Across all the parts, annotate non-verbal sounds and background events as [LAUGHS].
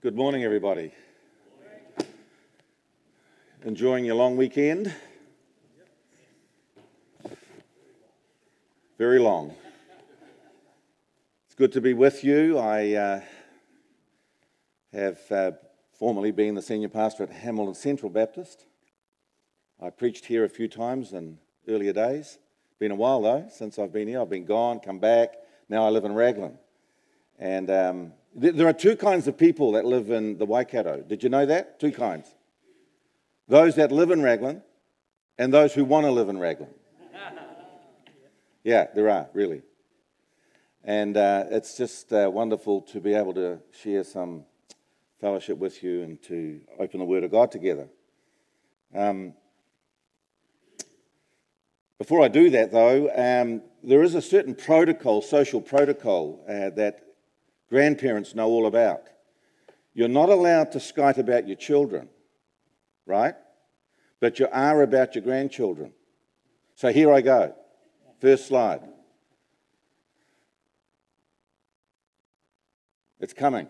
Good morning, everybody. Enjoying your long weekend? Very long. It's good to be with you. I uh, have uh, formerly been the senior pastor at Hamilton Central Baptist. I preached here a few times in earlier days. Been a while though since I've been here. I've been gone, come back. Now I live in Raglan. And um, there are two kinds of people that live in the Waikato. Did you know that? Two kinds. Those that live in Raglan and those who want to live in Raglan. Yeah, there are, really. And uh, it's just uh, wonderful to be able to share some fellowship with you and to open the Word of God together. Um, before I do that, though, um, there is a certain protocol, social protocol, uh, that grandparents know all about. You're not allowed to skite about your children, right? But you are about your grandchildren. So here I go. First slide. It's coming.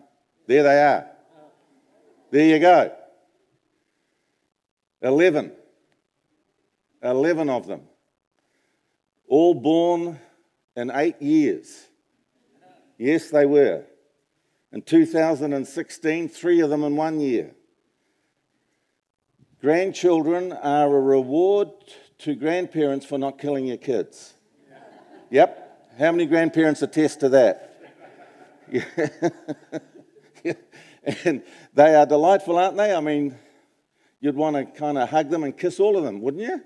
There they are. There you go. 11. 11 of them. All born in eight years. Yes, they were. In 2016, three of them in one year. Grandchildren are a reward to grandparents for not killing your kids. Yep. How many grandparents attest to that? [LAUGHS] and they are delightful, aren't they? I mean, you'd want to kind of hug them and kiss all of them, wouldn't you?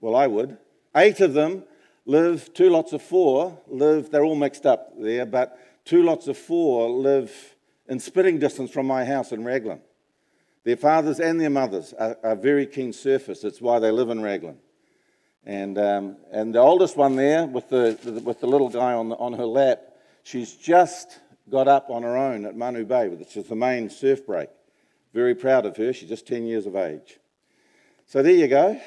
Well, I would. Eight of them live, two lots of four live, they're all mixed up there, but two lots of four live in spitting distance from my house in Raglan. Their fathers and their mothers are, are very keen surfers. That's why they live in Raglan. And, um, and the oldest one there, with the, with the little guy on, the, on her lap, she's just got up on her own at Manu Bay, which is the main surf break. Very proud of her. She's just 10 years of age. So there you go.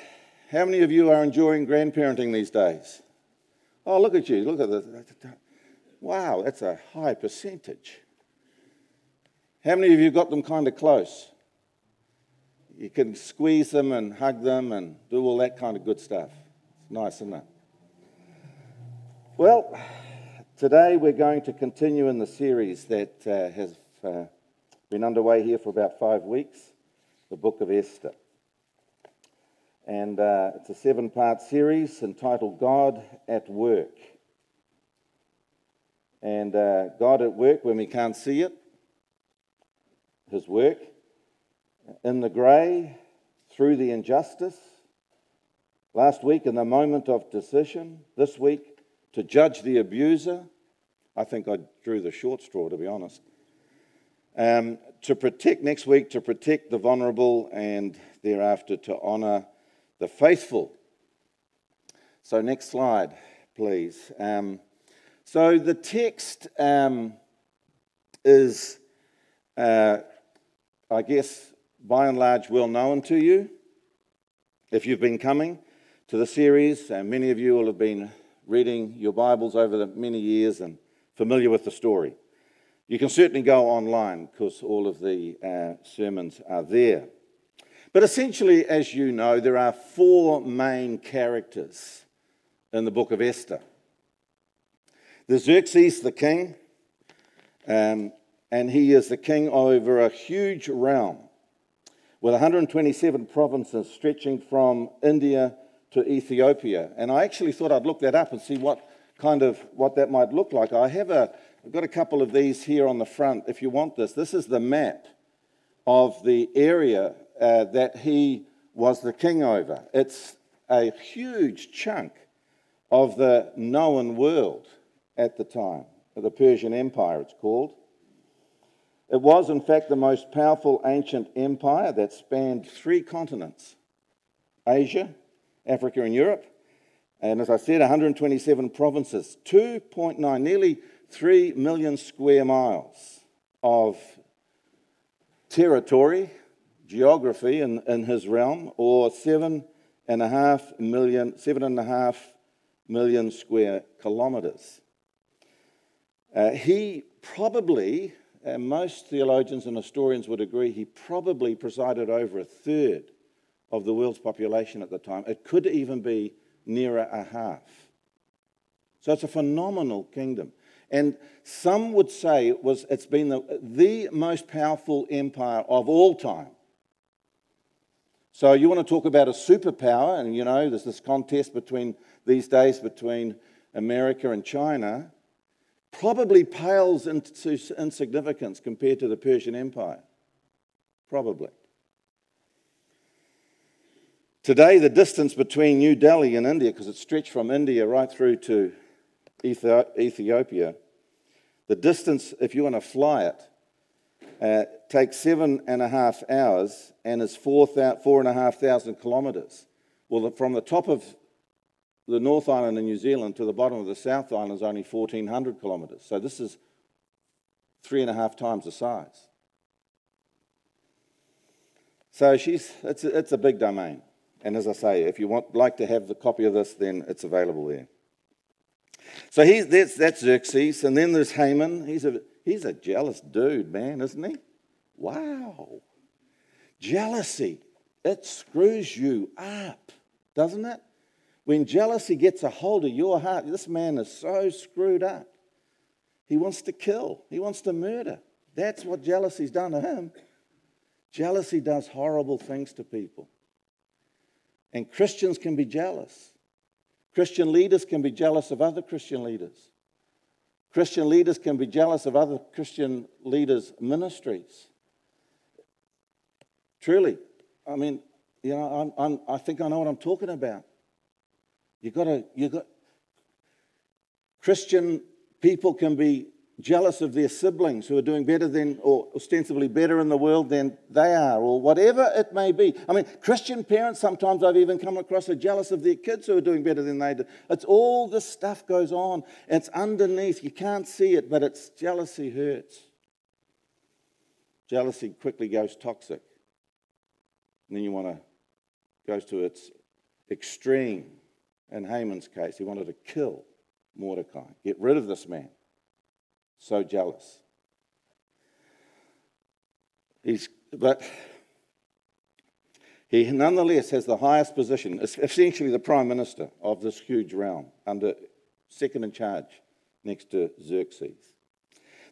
How many of you are enjoying grandparenting these days? Oh, look at you. Look at that. Wow, that's a high percentage. How many of you got them kind of close? You can squeeze them and hug them and do all that kind of good stuff. It's nice, isn't it? Well, today we're going to continue in the series that uh, has uh, been underway here for about five weeks the book of Esther. And uh, it's a seven part series entitled God at Work. And uh, God at work when we can't see it, His work, in the grey, through the injustice. Last week, in the moment of decision. This week, to judge the abuser. I think I drew the short straw, to be honest. Um, to protect, next week, to protect the vulnerable, and thereafter to honour the faithful. So, next slide, please. Um, so, the text um, is, uh, I guess, by and large, well known to you. If you've been coming to the series, and many of you will have been reading your Bibles over the many years and familiar with the story. You can certainly go online because all of the uh, sermons are there. But essentially, as you know, there are four main characters in the book of Esther. There's Xerxes, the king, um, and he is the king over a huge realm with 127 provinces stretching from India to Ethiopia. And I actually thought I'd look that up and see what kind of what that might look like. I have a, I've got a couple of these here on the front if you want this. This is the map of the area uh, that he was the king over. It's a huge chunk of the known world at the time, the Persian Empire, it's called. It was, in fact, the most powerful ancient empire that spanned three continents Asia, Africa, and Europe. And as I said, 127 provinces, 2.9, nearly 3 million square miles of territory geography in, in his realm, or seven and a half million, seven and a half million square kilometers. Uh, he probably, and most theologians and historians would agree, he probably presided over a third of the world's population at the time. It could even be nearer a half. So it's a phenomenal kingdom. And some would say it was, it's been the, the most powerful empire of all time. So you want to talk about a superpower, and you know, there's this contest between these days between America and China, probably pales into insignificance compared to the Persian Empire. Probably. Today, the distance between New Delhi and India, because it stretched from India right through to Ethiopia, the distance, if you want to fly it, uh, takes seven and a half hours and is four, four and a half thousand kilometres. Well, from the top of the North Island in New Zealand to the bottom of the South Island is only 1,400 kilometres. So this is three and a half times the size. So she's, it's, a, it's a big domain. And as I say, if you want like to have the copy of this, then it's available there. So he's, that's, that's Xerxes. And then there's Haman. He's a, he's a jealous dude, man, isn't he? Wow. Jealousy, it screws you up, doesn't it? When jealousy gets a hold of your heart, this man is so screwed up. He wants to kill, he wants to murder. That's what jealousy's done to him. Jealousy does horrible things to people. And Christians can be jealous. Christian leaders can be jealous of other Christian leaders. Christian leaders can be jealous of other Christian leaders' ministries. Truly, I mean, you know, I'm, I'm, i think I know what I'm talking about. You got to, you got. Christian people can be jealous of their siblings who are doing better than, or ostensibly better in the world than they are, or whatever it may be. I mean, Christian parents, sometimes I've even come across, are jealous of their kids who are doing better than they do. It's all this stuff goes on. It's underneath. You can't see it, but it's jealousy hurts. Jealousy quickly goes toxic. And then you want to, goes to its extreme. In Haman's case, he wanted to kill Mordecai, get rid of this man so jealous. He's, but he nonetheless has the highest position, essentially the prime minister of this huge realm, under second in charge next to Xerxes.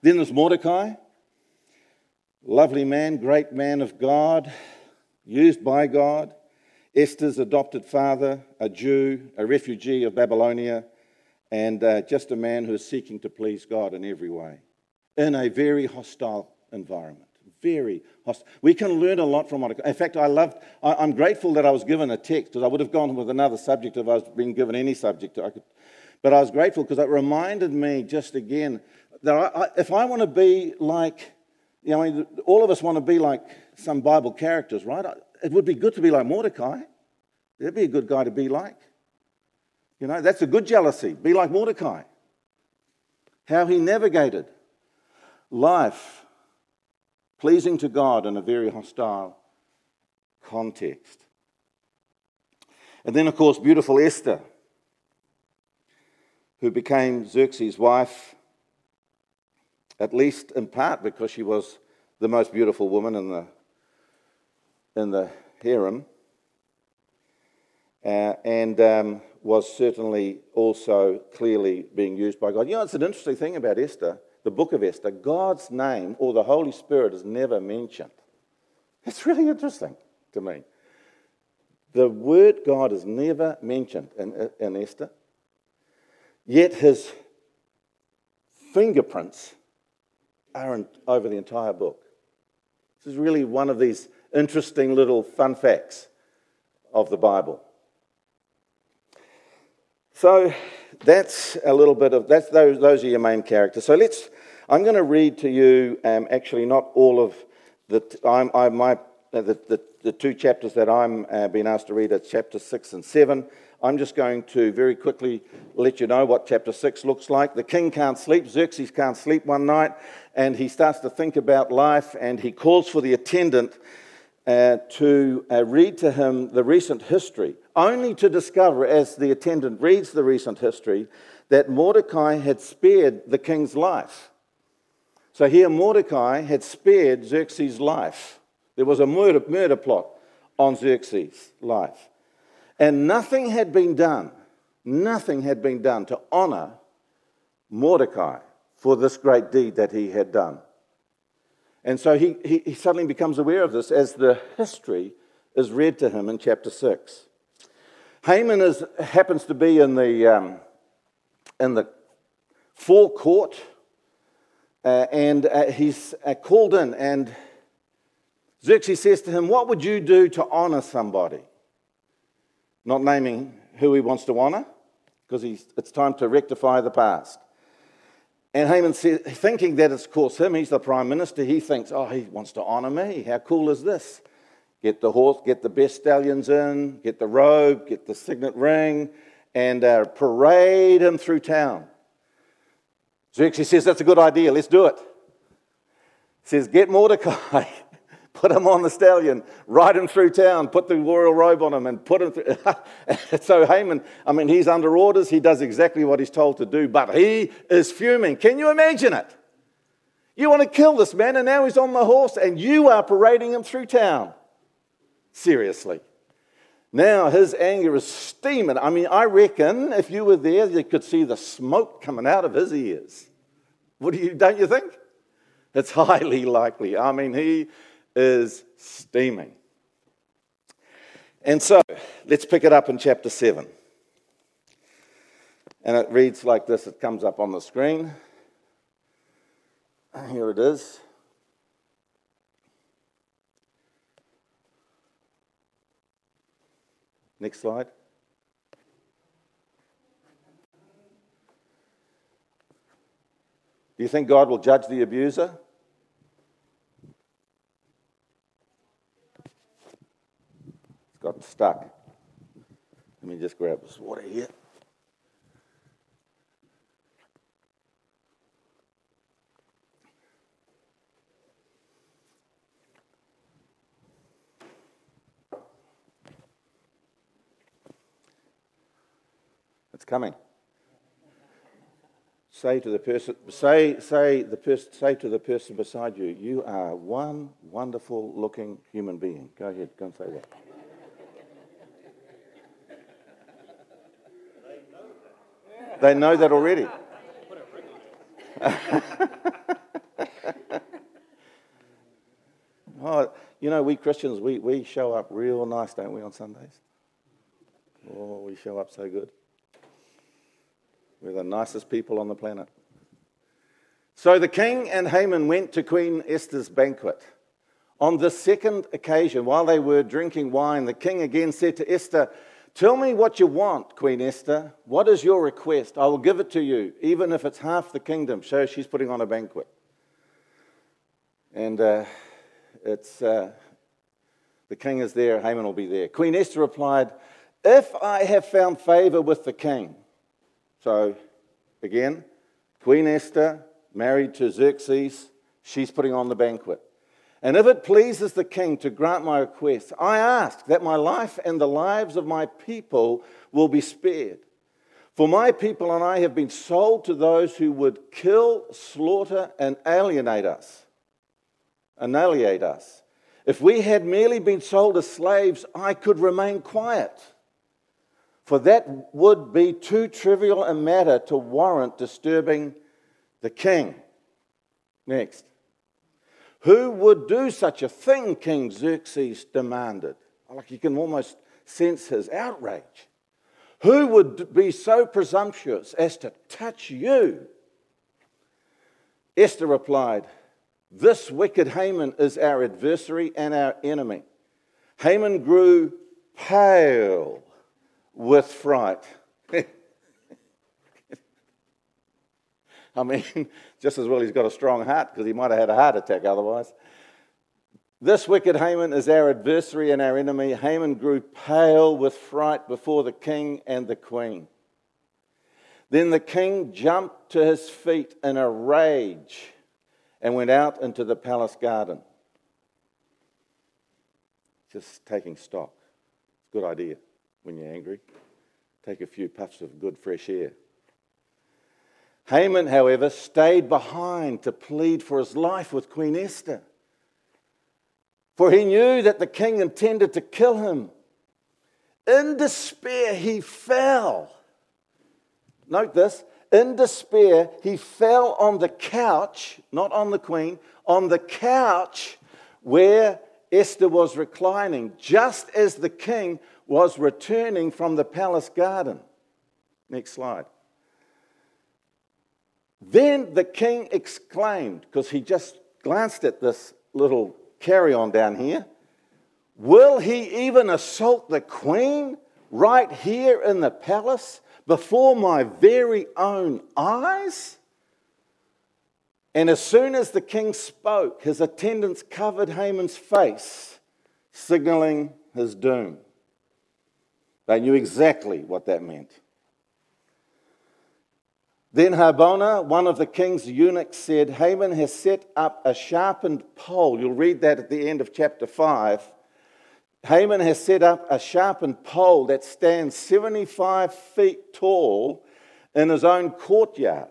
Then there's Mordecai, lovely man, great man of God, used by God. Esther's adopted father, a Jew, a refugee of Babylonia, and uh, just a man who is seeking to please God in every way in a very hostile environment. Very hostile. We can learn a lot from Mordecai. In fact, I loved, I, am grateful that I was given a text because I would have gone with another subject if I was being given any subject. I could, but I was grateful because it reminded me just again that I, I, if I want to be like, you know, I mean, all of us want to be like some Bible characters, right? It would be good to be like Mordecai. That'd be a good guy to be like. You know, that's a good jealousy. Be like Mordecai. How he navigated life pleasing to God in a very hostile context. And then, of course, beautiful Esther, who became Xerxes' wife, at least in part because she was the most beautiful woman in the, in the harem. Uh, and um, was certainly also clearly being used by God. You know, it's an interesting thing about Esther, the book of Esther. God's name or the Holy Spirit is never mentioned. It's really interesting to me. The word God is never mentioned in, in Esther, yet his fingerprints are in, over the entire book. This is really one of these interesting little fun facts of the Bible. So that's a little bit of that's those those are your main characters. So let's. I'm going to read to you um, actually not all of the I'm, I, my uh, the, the, the, two chapters that I'm uh, being asked to read are chapter six and seven. I'm just going to very quickly let you know what chapter six looks like. The king can't sleep. Xerxes can't sleep one night, and he starts to think about life, and he calls for the attendant uh, to uh, read to him the recent history, only to discover, as the attendant reads the recent history, that Mordecai had spared the king's life. So here Mordecai had spared Xerxes' life. There was a murder, murder plot on Xerxes' life. And nothing had been done, nothing had been done to honor Mordecai for this great deed that he had done. And so he, he, he, suddenly becomes aware of this as the history is read to him in chapter 6. Haman is, happens to be in the, um, in the forecourt, uh, and uh, he's uh, called in, and Xerxes says to him, What would you do to honor somebody? Not naming who he wants to honor, because it's time to rectify the past. And Haman says, thinking that it's, of course, him, he's the prime minister, he thinks, oh, he wants to honor me. How cool is this? Get the horse, get the best stallions in, get the robe, get the signet ring, and uh, parade him through town. Xerxes says, that's a good idea, let's do it. He says, get Mordecai. [LAUGHS] put him on the stallion, ride him through town, put the royal robe on him, and put him through. [LAUGHS] so Haman, I mean, he's under orders. He does exactly what he's told to do, but he is fuming. Can you imagine it? You want to kill this man, and now he's on the horse, and you are parading him through town. Seriously. Now his anger is steaming. I mean, I reckon if you were there, you could see the smoke coming out of his ears. What do you, don't you think? It's [LAUGHS] highly likely. I mean, he is steaming. And so, let's pick it up in chapter 7. And it reads like this it comes up on the screen. Here it is. Next slide. Do you think God will judge the abuser? Got stuck. Let me just grab this water here. It's coming. Say to the person, say, say, the person, say to the person beside you, you are one wonderful looking human being. Go ahead, go and say that. They know that already. [LAUGHS] oh, you know, we Christians, we, we show up real nice, don't we, on Sundays? Oh, we show up so good. We're the nicest people on the planet. So the king and Haman went to Queen Esther's banquet. On the second occasion, while they were drinking wine, the king again said to Esther, Tell me what you want, Queen Esther. What is your request? I will give it to you, even if it's half the kingdom. So she's putting on a banquet. And uh, it's, uh, the king is there, Haman will be there. Queen Esther replied, If I have found favor with the king. So, again, Queen Esther, married to Xerxes, she's putting on the banquet. And if it pleases the king to grant my request, I ask that my life and the lives of my people will be spared. For my people and I have been sold to those who would kill, slaughter, and alienate us. Annihilate us. If we had merely been sold as slaves, I could remain quiet. For that would be too trivial a matter to warrant disturbing the king. Next. Who would do such a thing? King Xerxes demanded. Like you can almost sense his outrage. Who would be so presumptuous as to touch you? Esther replied, This wicked Haman is our adversary and our enemy. Haman grew pale with fright. I mean, [LAUGHS] just as well he's got a strong heart because he might have had a heart attack otherwise. This wicked Haman is our adversary and our enemy. Haman grew pale with fright before the king and the queen. Then the king jumped to his feet in a rage and went out into the palace garden. Just taking stock. Good idea when you're angry. Take a few puffs of good fresh air. Haman, however, stayed behind to plead for his life with Queen Esther. For he knew that the king intended to kill him. In despair, he fell. Note this in despair, he fell on the couch, not on the queen, on the couch where Esther was reclining, just as the king was returning from the palace garden. Next slide. Then the king exclaimed, because he just glanced at this little carry on down here, Will he even assault the queen right here in the palace before my very own eyes? And as soon as the king spoke, his attendants covered Haman's face, signaling his doom. They knew exactly what that meant. Then Harbona, one of the king's eunuchs, said, Haman has set up a sharpened pole. You'll read that at the end of chapter 5. Haman has set up a sharpened pole that stands 75 feet tall in his own courtyard.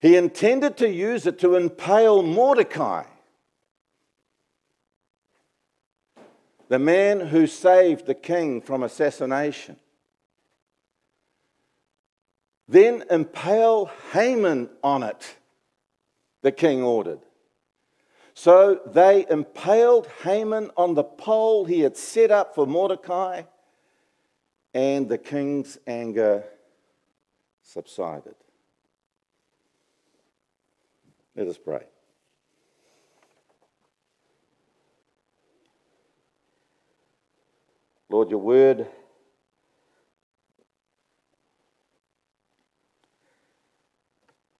He intended to use it to impale Mordecai, the man who saved the king from assassination. Then impale Haman on it, the king ordered. So they impaled Haman on the pole he had set up for Mordecai, and the king's anger subsided. Let us pray. Lord, your word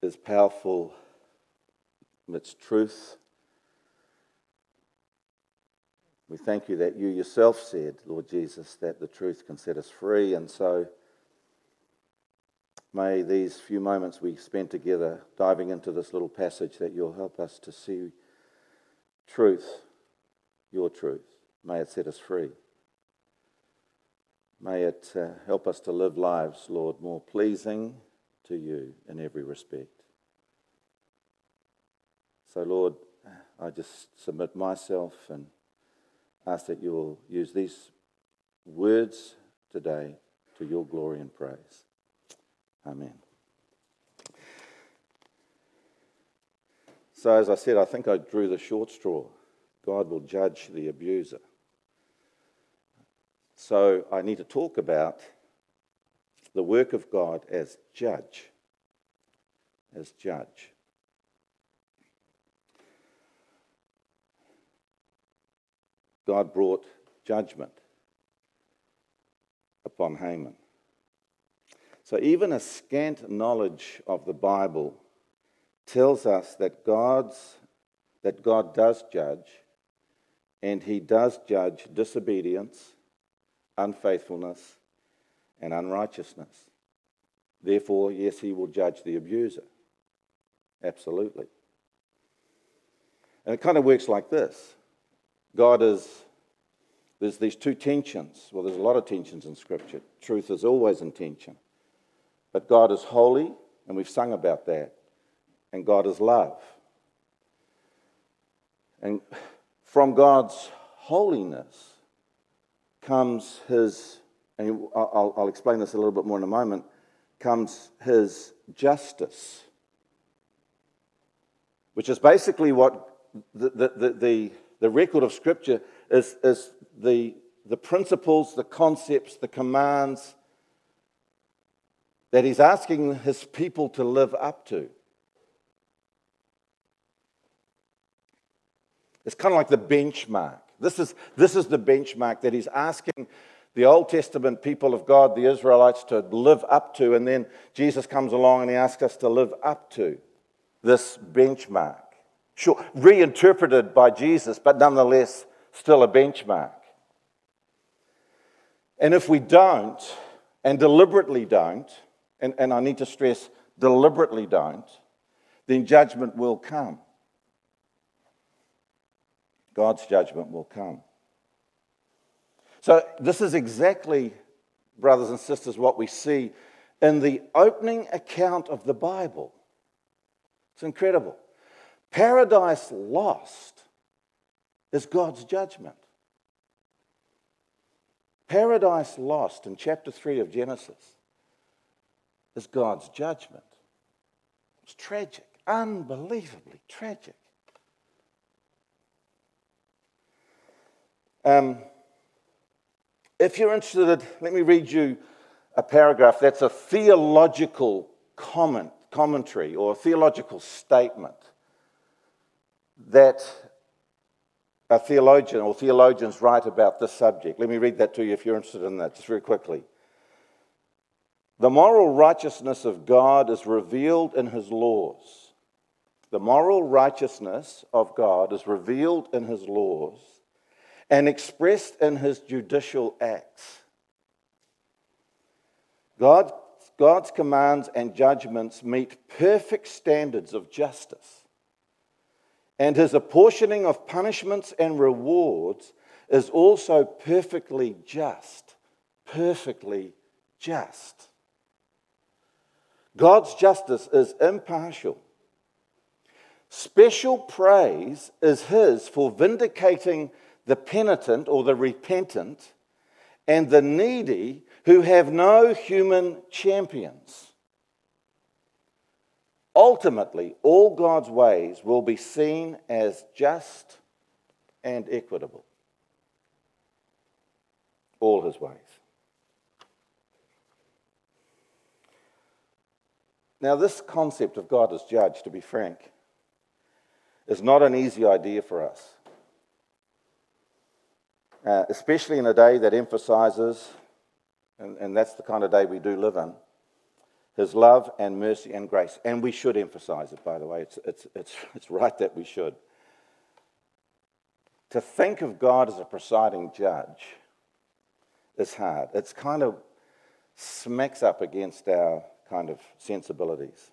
is powerful in its truth We thank you that you yourself said, Lord Jesus, that the truth can set us free. And so may these few moments we spend together diving into this little passage that you'll help us to see truth, your truth. May it set us free. May it uh, help us to live lives, Lord, more pleasing to you in every respect. So, Lord, I just submit myself and ask that you will use these words today to your glory and praise. Amen. So, as I said, I think I drew the short straw. God will judge the abuser. So, I need to talk about the work of God as judge. As judge. God brought judgment upon Haman. So, even a scant knowledge of the Bible tells us that, God's, that God does judge, and He does judge disobedience, unfaithfulness, and unrighteousness. Therefore, yes, He will judge the abuser. Absolutely. And it kind of works like this God is, there's these two tensions. Well, there's a lot of tensions in Scripture. Truth is always in tension. But God is holy, and we've sung about that. And God is love. And from God's holiness comes his, and I'll, I'll, explain this a little bit more in a moment, comes his justice, which is basically what the, the, the, the record of Scripture is, is the, the principles, the concepts, the commands that he's asking his people to live up to. It's kind of like the benchmark. This is, this is the benchmark that he's asking the Old Testament people of God, the Israelites, to live up to. And then Jesus comes along and he asks us to live up to this benchmark. Sure, reinterpreted by Jesus, but nonetheless still a benchmark. And if we don't, and deliberately don't, and, and I need to stress deliberately don't, then judgment will come. God's judgment will come. So, this is exactly, brothers and sisters, what we see in the opening account of the Bible. It's incredible. Paradise lost is God's judgment. Paradise lost in chapter 3 of Genesis is God's judgment. It's tragic, unbelievably tragic. Um, if you're interested, let me read you a paragraph that's a theological comment, commentary or a theological statement that a theologian or theologians write about this subject. Let me read that to you if you're interested in that, just very quickly. The moral righteousness of God is revealed in his laws. The moral righteousness of God is revealed in his laws and expressed in his judicial acts. God, God's commands and judgments meet perfect standards of justice and his apportioning of punishments and rewards is also perfectly just. Perfectly just. God's justice is impartial. Special praise is his for vindicating the penitent or the repentant and the needy who have no human champions. Ultimately, all God's ways will be seen as just and equitable. All his ways. Now, this concept of God as judge, to be frank, is not an easy idea for us, uh, especially in a day that emphasizes, and, and that's the kind of day we do live in his love and mercy and grace. And we should emphasize it, by the way. It's, it's, it's, [LAUGHS] it's right that we should. To think of God as a presiding judge is hard. It's kind of smacks up against our kind of sensibilities.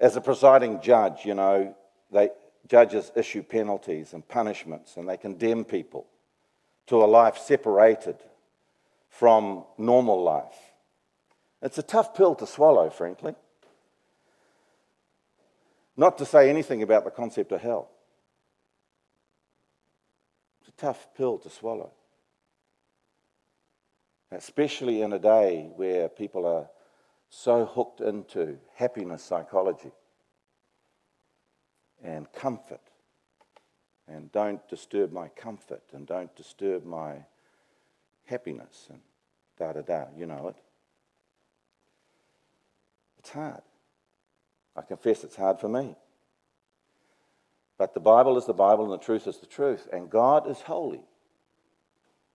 As a presiding judge, you know, they, judges issue penalties and punishments and they condemn people to a life separated from normal life. It's a tough pill to swallow, frankly. Not to say anything about the concept of hell. It's a tough pill to swallow. Especially in a day where people are so hooked into happiness psychology and comfort. And don't disturb my comfort and don't disturb my happiness and da da da, you know it. It's hard. I confess it's hard for me. But the Bible is the Bible and the truth is the truth. And God is holy.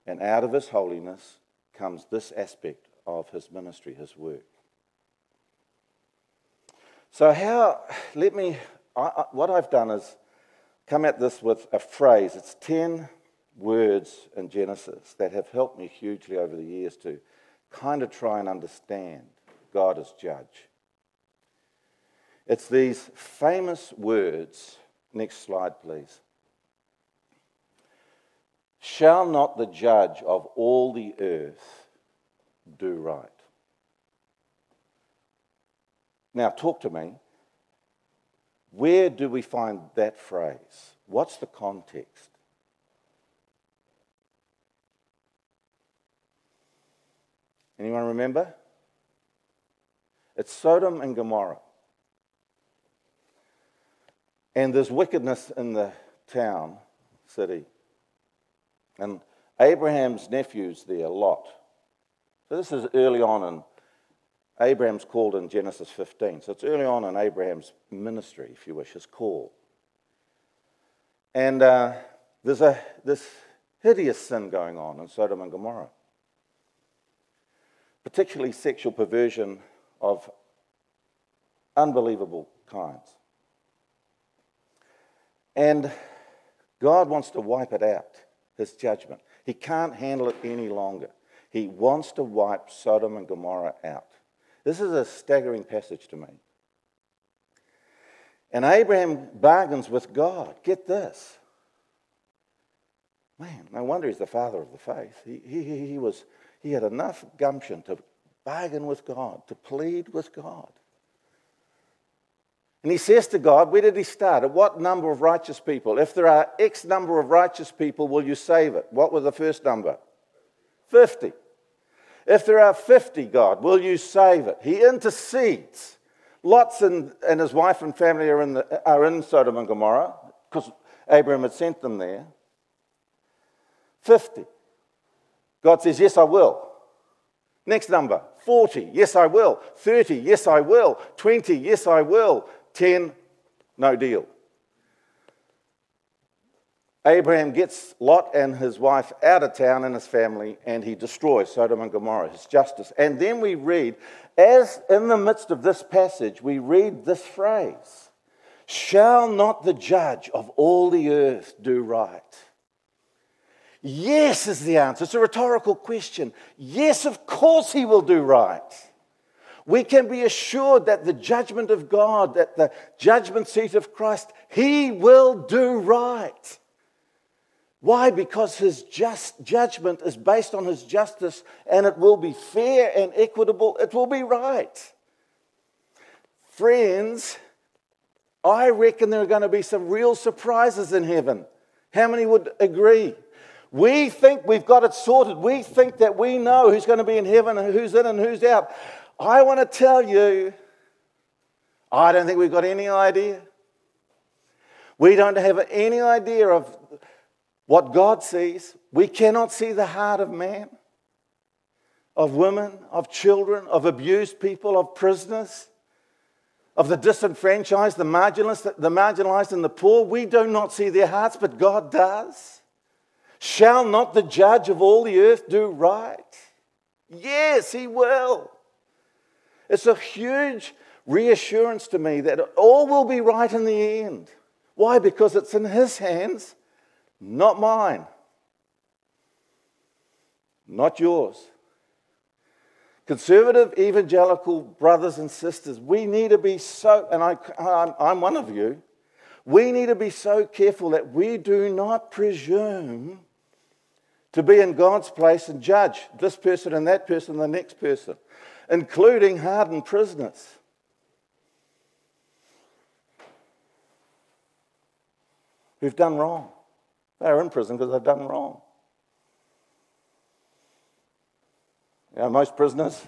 And out of his holiness comes this aspect of his ministry, his work. So, how, let me, I, what I've done is come at this with a phrase. It's 10 words in Genesis that have helped me hugely over the years to kind of try and understand God as judge. It's these famous words. Next slide, please. Shall not the judge of all the earth do right? Now, talk to me. Where do we find that phrase? What's the context? Anyone remember? It's Sodom and Gomorrah. And there's wickedness in the town, city. And Abraham's nephew's there, Lot. So this is early on in Abraham's called in Genesis 15. So it's early on in Abraham's ministry, if you wish, his call. And uh, there's a, this hideous sin going on in Sodom and Gomorrah, particularly sexual perversion of unbelievable kinds. And God wants to wipe it out, his judgment. He can't handle it any longer. He wants to wipe Sodom and Gomorrah out. This is a staggering passage to me. And Abraham bargains with God. Get this. Man, no wonder he's the father of the faith. He, he, he, was, he had enough gumption to bargain with God, to plead with God. And he says to God, Where did he start? At what number of righteous people? If there are X number of righteous people, will you save it? What was the first number? 50. If there are 50, God, will you save it? He intercedes. Lots and, and his wife and family are in, the, are in Sodom and Gomorrah because Abraham had sent them there. 50. God says, Yes, I will. Next number 40. Yes, I will. 30. Yes, I will. 20. Yes, I will. 10. No deal. Abraham gets Lot and his wife out of town and his family, and he destroys Sodom and Gomorrah, his justice. And then we read, as in the midst of this passage, we read this phrase Shall not the judge of all the earth do right? Yes, is the answer. It's a rhetorical question. Yes, of course, he will do right. We can be assured that the judgment of God, that the judgment seat of Christ, he will do right. Why? Because his just judgment is based on his justice and it will be fair and equitable. It will be right. Friends, I reckon there are going to be some real surprises in heaven. How many would agree? We think we've got it sorted. We think that we know who's going to be in heaven and who's in and who's out. I want to tell you, I don't think we've got any idea. We don't have any idea of what God sees. We cannot see the heart of man, of women, of children, of abused people, of prisoners, of the disenfranchised, the marginalized, the marginalized and the poor. We do not see their hearts, but God does. Shall not the judge of all the earth do right? Yes, he will. It's a huge reassurance to me that all will be right in the end. Why? Because it's in his hands not mine. Not yours. Conservative evangelical brothers and sisters, we need to be so, and I, I'm one of you, we need to be so careful that we do not presume to be in God's place and judge this person and that person and the next person, including hardened prisoners. Who've done wrong. They're in prison because they've done wrong. You know, most prisoners,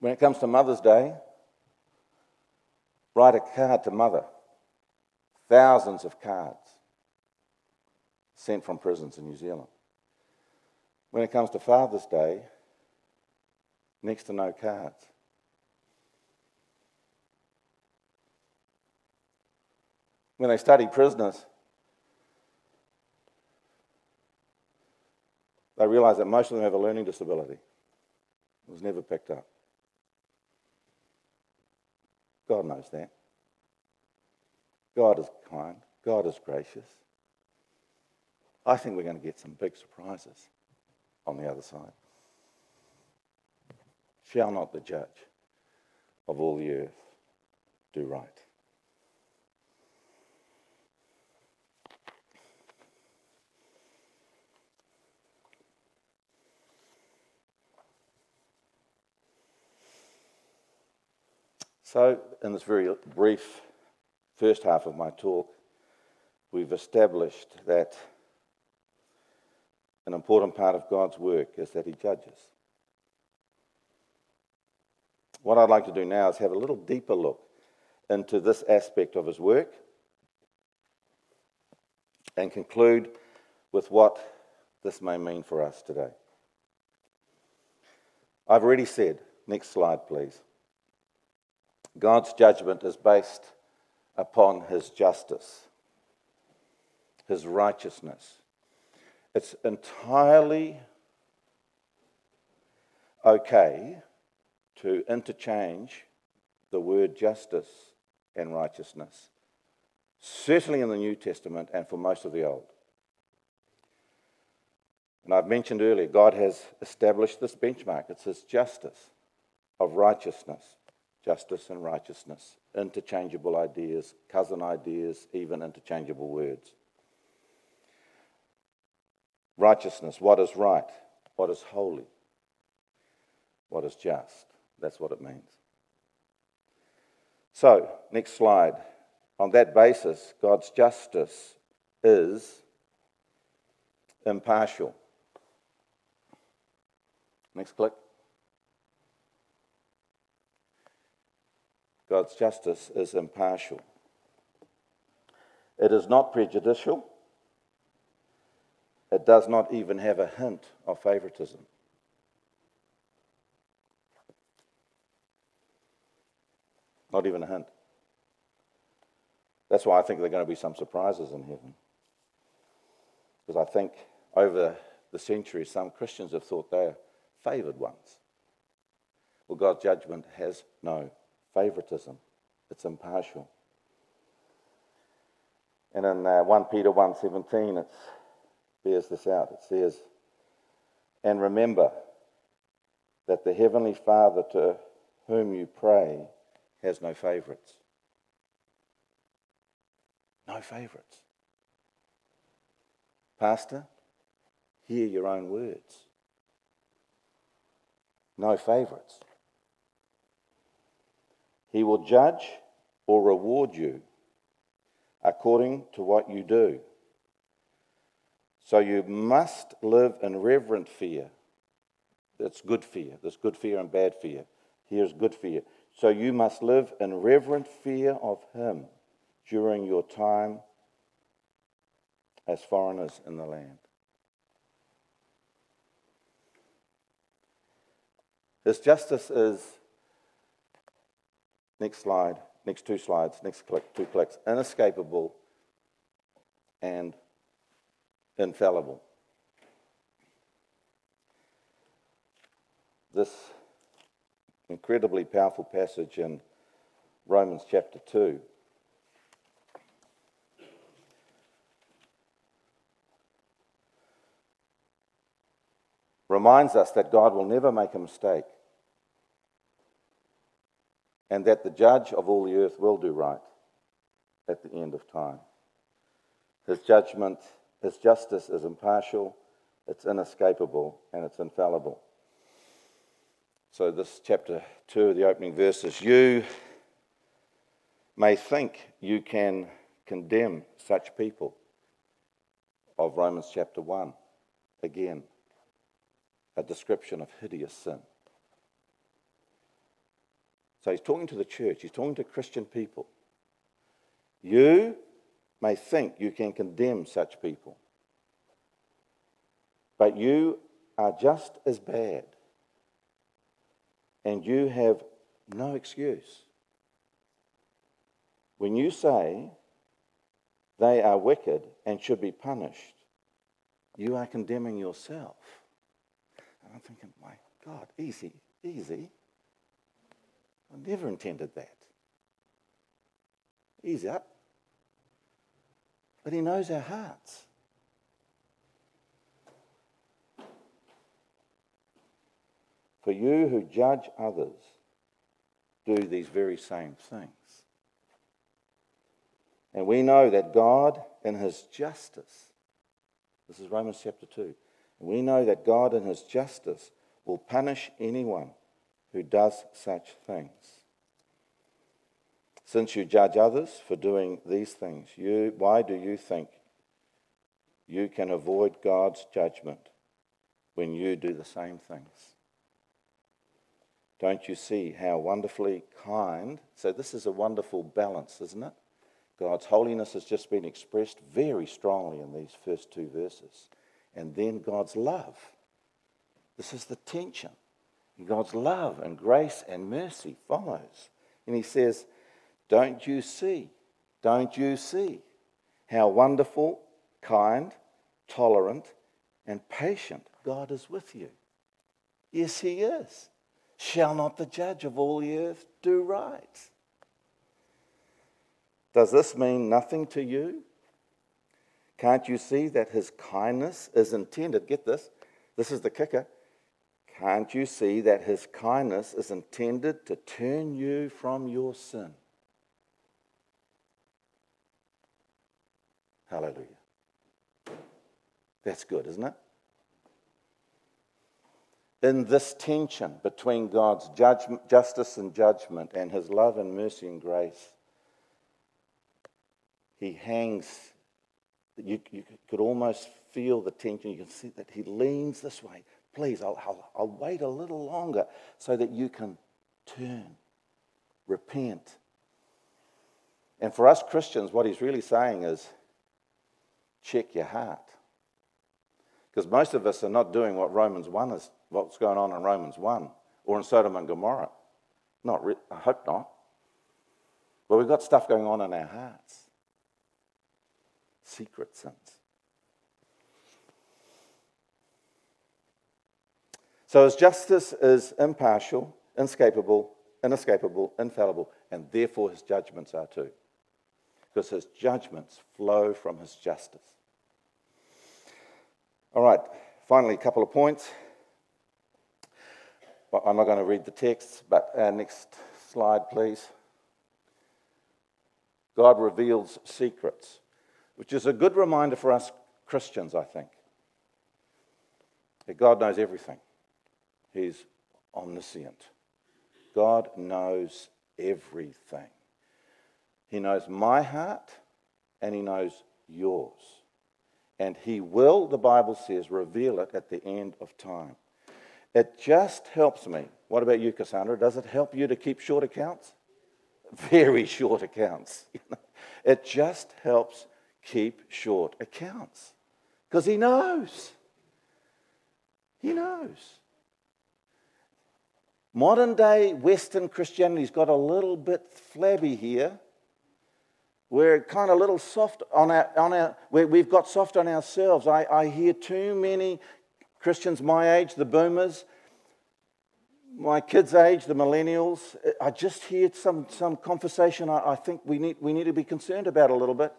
when it comes to Mother's Day, write a card to mother. Thousands of cards sent from prisons in New Zealand. When it comes to Father's Day, next to no cards. When they study prisoners, they realize that most of them have a learning disability. It was never picked up. God knows that. God is kind. God is gracious. I think we're going to get some big surprises on the other side. Shall not the judge of all the earth do right? So, in this very brief first half of my talk, we've established that an important part of God's work is that He judges. What I'd like to do now is have a little deeper look into this aspect of His work and conclude with what this may mean for us today. I've already said, next slide, please. God's judgment is based upon his justice, his righteousness. It's entirely okay to interchange the word justice and righteousness, certainly in the New Testament and for most of the Old. And I've mentioned earlier, God has established this benchmark. It's His justice of righteousness justice and righteousness, interchangeable ideas, cousin ideas, even interchangeable words. Righteousness, what is right? what is holy, what is just. That's what it means. So, next slide. On that basis, God's justice is impartial. Next click. God's justice is impartial. It is not prejudicial. It does not even have a hint of favoritism. Not even a hint. That's why I think there are going to be some surprises in heaven. Because I think over the centuries, some Christians have thought they are favoured ones. Well, God's judgment has no favoritism, it's impartial. And in uh, 1 Peter 1.17, it bears this out. It says, And remember that the Heavenly Father to whom you pray has no favourites. No favourites. Pastor, hear your own words. No favourites. He will judge or reward you according to what you do. So you must live in reverent fear. That's good fear. There's good fear and bad fear. Here's good fear. So you must live in reverent fear of Him during your time as foreigners in the land. His justice is, next slide, next two slides, next click, two clicks, inescapable and infallible. This incredibly powerful passage in Romans chapter 2 reminds us that God will never make a mistake and that the judge of all the earth will do right at the end of time. His judgment, his justice is impartial, it's inescapable, and it's infallible. So, this chapter 2, of the opening verses, you may think you can condemn such people of Romans chapter 1. Again, a description of hideous sin. So he's talking to the church, he's talking to Christian people. You may think you can condemn such people, but you are just as bad, and you have no excuse. When you say they are wicked and should be punished, you are condemning yourself. And I'm thinking, my God, easy, easy. I never intended that. Easy up. But he knows our hearts. For you who judge others do these very same things. And we know that God, in his justice, this is Romans chapter 2, we know that God, in His justice, will punish anyone who does such things. Since you judge others for doing these things, you, why do you think you can avoid God's judgment when you do the same things? Don't you see how wonderfully kind? So, this is a wonderful balance, isn't it? God's holiness has just been expressed very strongly in these first two verses and then God's love. This is the tension. God's love and grace and mercy follows. And he says, Don't you see? Don't you see how wonderful, kind, tolerant, and patient God is with you? Yes, he is. Shall not the judge of all the earth do right? Does this mean nothing to you? Can't you see that his kindness is intended? Get this, this is the kicker. Can't you see that his kindness is intended to turn you from your sin? Hallelujah. That's good, isn't it? in this tension between God's judgment, justice and judgment and his love and mercy and grace, he hangs. You, you could almost feel the tension. You can see that he leans this way. Please, I'll, I'll, I'll wait a little longer so that you can turn, repent. And for us Christians, what he's really saying is check your heart. Because most of us are not doing what Romans 1 is, what's going on in Romans 1 or in Sodom and Gomorrah. Not, re- I hope not. But we've got stuff going on in our hearts. Secret sins. So his justice is impartial, inescapable, inescapable, infallible, and therefore his judgments are too. Because his judgments flow from his justice. All right, finally, a couple of points. I'm not going to read the text, but uh, next slide, please. God reveals secrets, which is a good reminder for us Christians, I think. That God knows everything, He's omniscient. God knows everything. He knows my heart and He knows yours and he will, the Bible says, reveal it at the end of time. It just helps me. What about you, Cassandra? Does it help you to keep short accounts? [LAUGHS] Very short accounts. [LAUGHS] it just helps keep short accounts because he knows. He knows. Modern day Western Christianity's got a little bit flabby here we're kind of a little soft on our, on our we've got soft on ourselves. I, I hear too many Christians my age, the boomers, my kids' age, the millennials. I just hear some, some conversation I, I think we need, we need to be concerned about a little bit.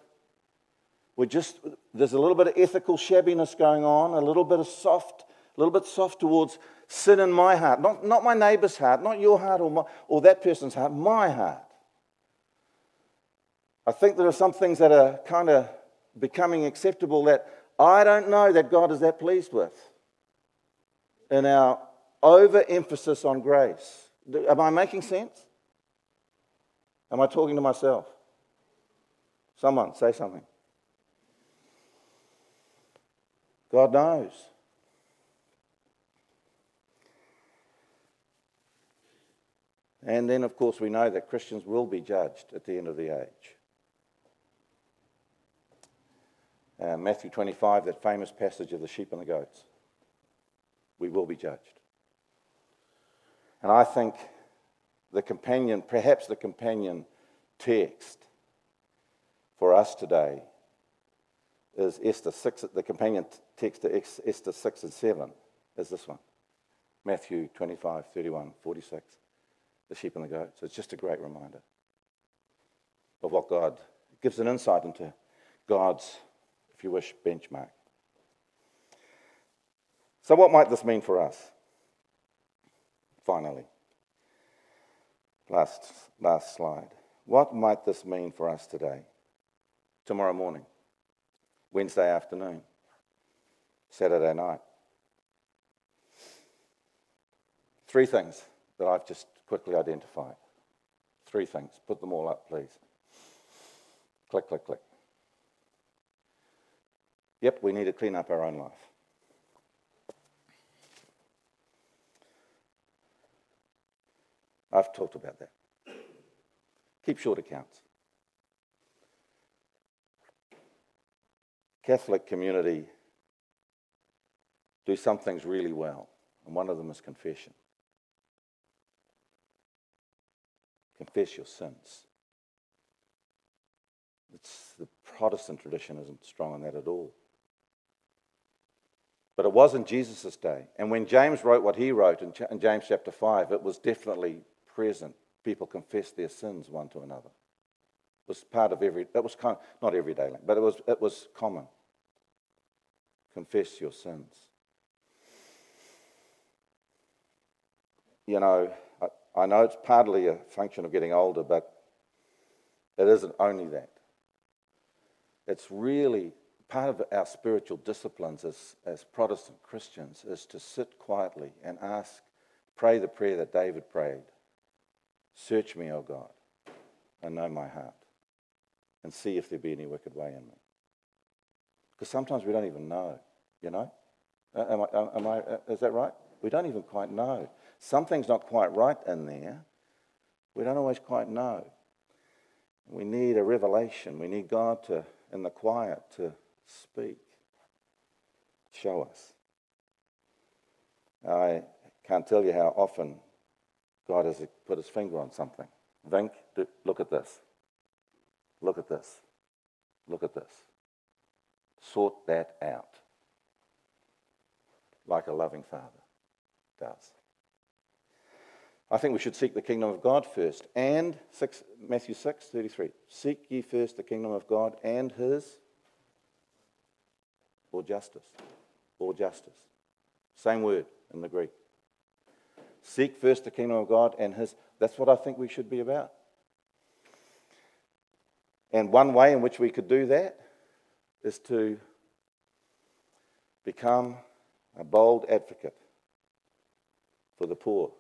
We're just, there's a little bit of ethical shabbiness going on, a little bit of soft, a little bit soft towards sin in my heart. Not, not my neighbor's heart, not your heart or, my, or that person's heart, my heart. I think there are some things that are kind of becoming acceptable that I don't know that God is that pleased with in our overemphasis on grace. Am I making sense? Am I talking to myself? Someone, say something. God knows. And then, of course, we know that Christians will be judged at the end of the age. Uh, Matthew 25, that famous passage of the sheep and the goats. We will be judged. And I think the companion, perhaps the companion text for us today is Esther 6, the companion text to Esther 6 and 7 is this one Matthew 25, 31, 46, the sheep and the goats. It's just a great reminder of what God gives an insight into God's if you wish, benchmark. So, what might this mean for us? Finally, last, last slide. What might this mean for us today, tomorrow morning, Wednesday afternoon, Saturday night? Three things that I've just quickly identify. Three things. Put them all up, please. Click, click, click. Yep, we need to clean up our own life. I've talked about that. Keep short accounts. Catholic community do some things really well, and one of them is confession. Confess your sins. It's, the Protestant tradition isn't strong on that at all. But it was in Jesus' day. And when James wrote what he wrote in, in James chapter 5, it was definitely present. People confessed their sins one to another. It was part of every, that was kind of, not everyday, but it was, it was common. Confess your sins. You know, I, know it's partly a function of getting older, but it isn't only that. It's really part of our spiritual disciplines as, as Protestant Christians is to sit quietly and ask, pray the prayer that David prayed Search me, O God, and know my heart, and see if there be any wicked way in me. Because sometimes we don't even know, you know? Am I, am I, is that right? We don't even quite know. Something's not quite right in there. We don't always quite know. We need a revelation. We need God to, in the quiet, to speak, show us. I can't tell you how often God has put his finger on something. Vink, look at this. Look at this. Look at this. Sort that out. Like a loving father does. I think we should seek the kingdom of God first. And six, Matthew 6, 33. Seek ye first the kingdom of God and his or justice. Or justice. Same word in the Greek. Seek first the kingdom of God and his. That's what I think we should be about. And one way in which we could do that is to become a bold advocate for the poor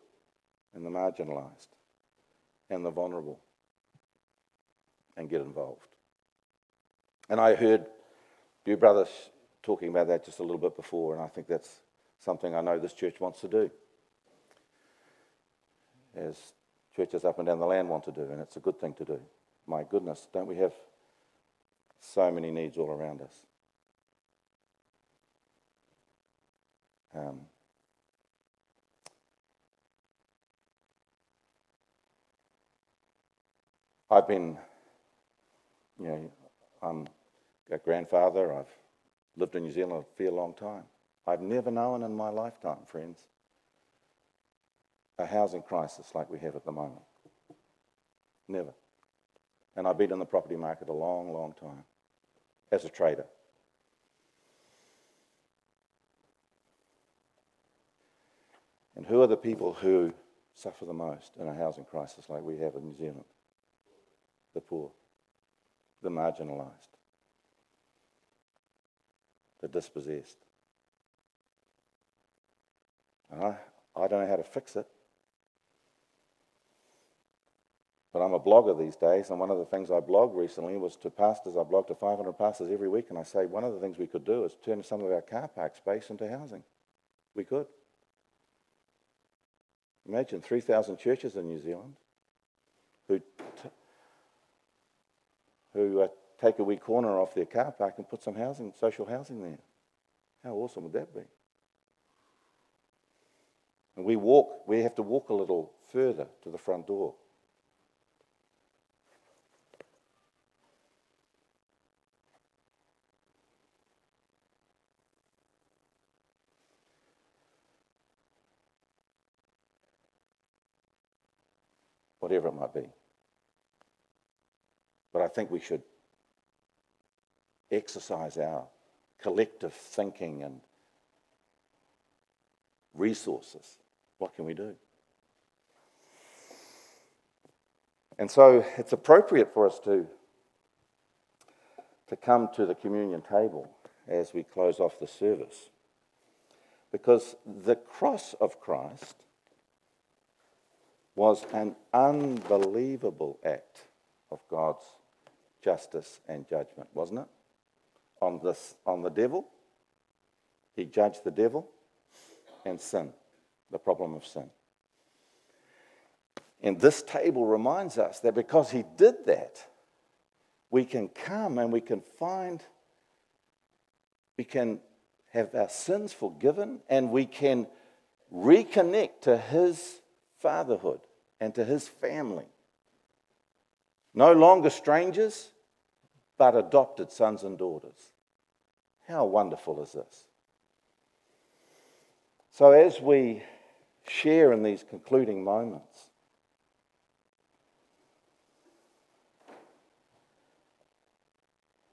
and the marginalized and the vulnerable and get involved. And I heard you brothers talking about that just a little bit before, and I think that's something I know this church wants to do, as churches up and down the land want to do, and it's a good thing to do. My goodness, don't we have so many needs all around us? Um, I've been, you know, I'm a grandfather. I've lived in New Zealand for a fair long time. I've never known in my lifetime, friends, a housing crisis like we have at the moment. Never. And I've been in the property market a long, long time as a trader. And who are the people who suffer the most in a housing crisis like we have in New Zealand? The poor, the marginalised, the dispossessed. And I, I don't know how to fix it. But I'm a blogger these days, and one of the things I blogged recently was to pastors. I blog to 500 pastors every week, and I say one of the things we could do is turn some of our car park space into housing. We could. Imagine 3,000 churches in New Zealand who, who uh, take a wee corner off their car park and put some housing, social housing there. How awesome would that be? And we walk, we have to walk a little further to the front door. Whatever it might be. But I think we should exercise our collective thinking and resources. What can we do? And so it's appropriate for us to, to come to the communion table as we close off the service. Because the cross of Christ was an unbelievable act of God's justice and judgment, wasn't it? On, this, on the devil, he judged the devil and sin, the problem of sin. And this table reminds us that because he did that, we can come and we can find, we can have our sins forgiven and we can reconnect to his fatherhood and to his family. No longer strangers, but adopted sons and daughters. How wonderful is this? So, as we share in these concluding moments,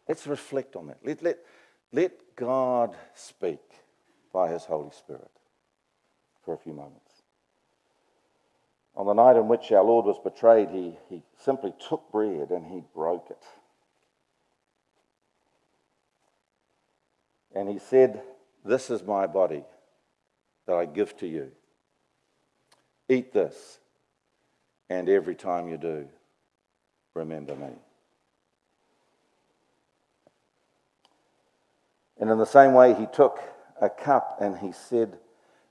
let's reflect on that. Let, let, let God speak by His Holy Spirit for a few moments. On the night in which our Lord was betrayed, he, he simply took bread and he broke it. And he said, This is my body that I give to you. Eat this, and every time you do, remember me. And in the same way, he took a cup and he said,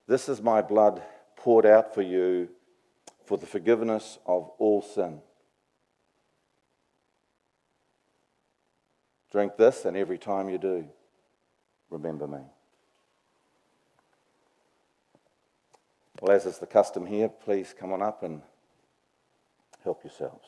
This is my blood poured out for you for the forgiveness of all sin. Drink this, and every time you do, remember me. Well, as is the custom here, please come on up and help yourselves.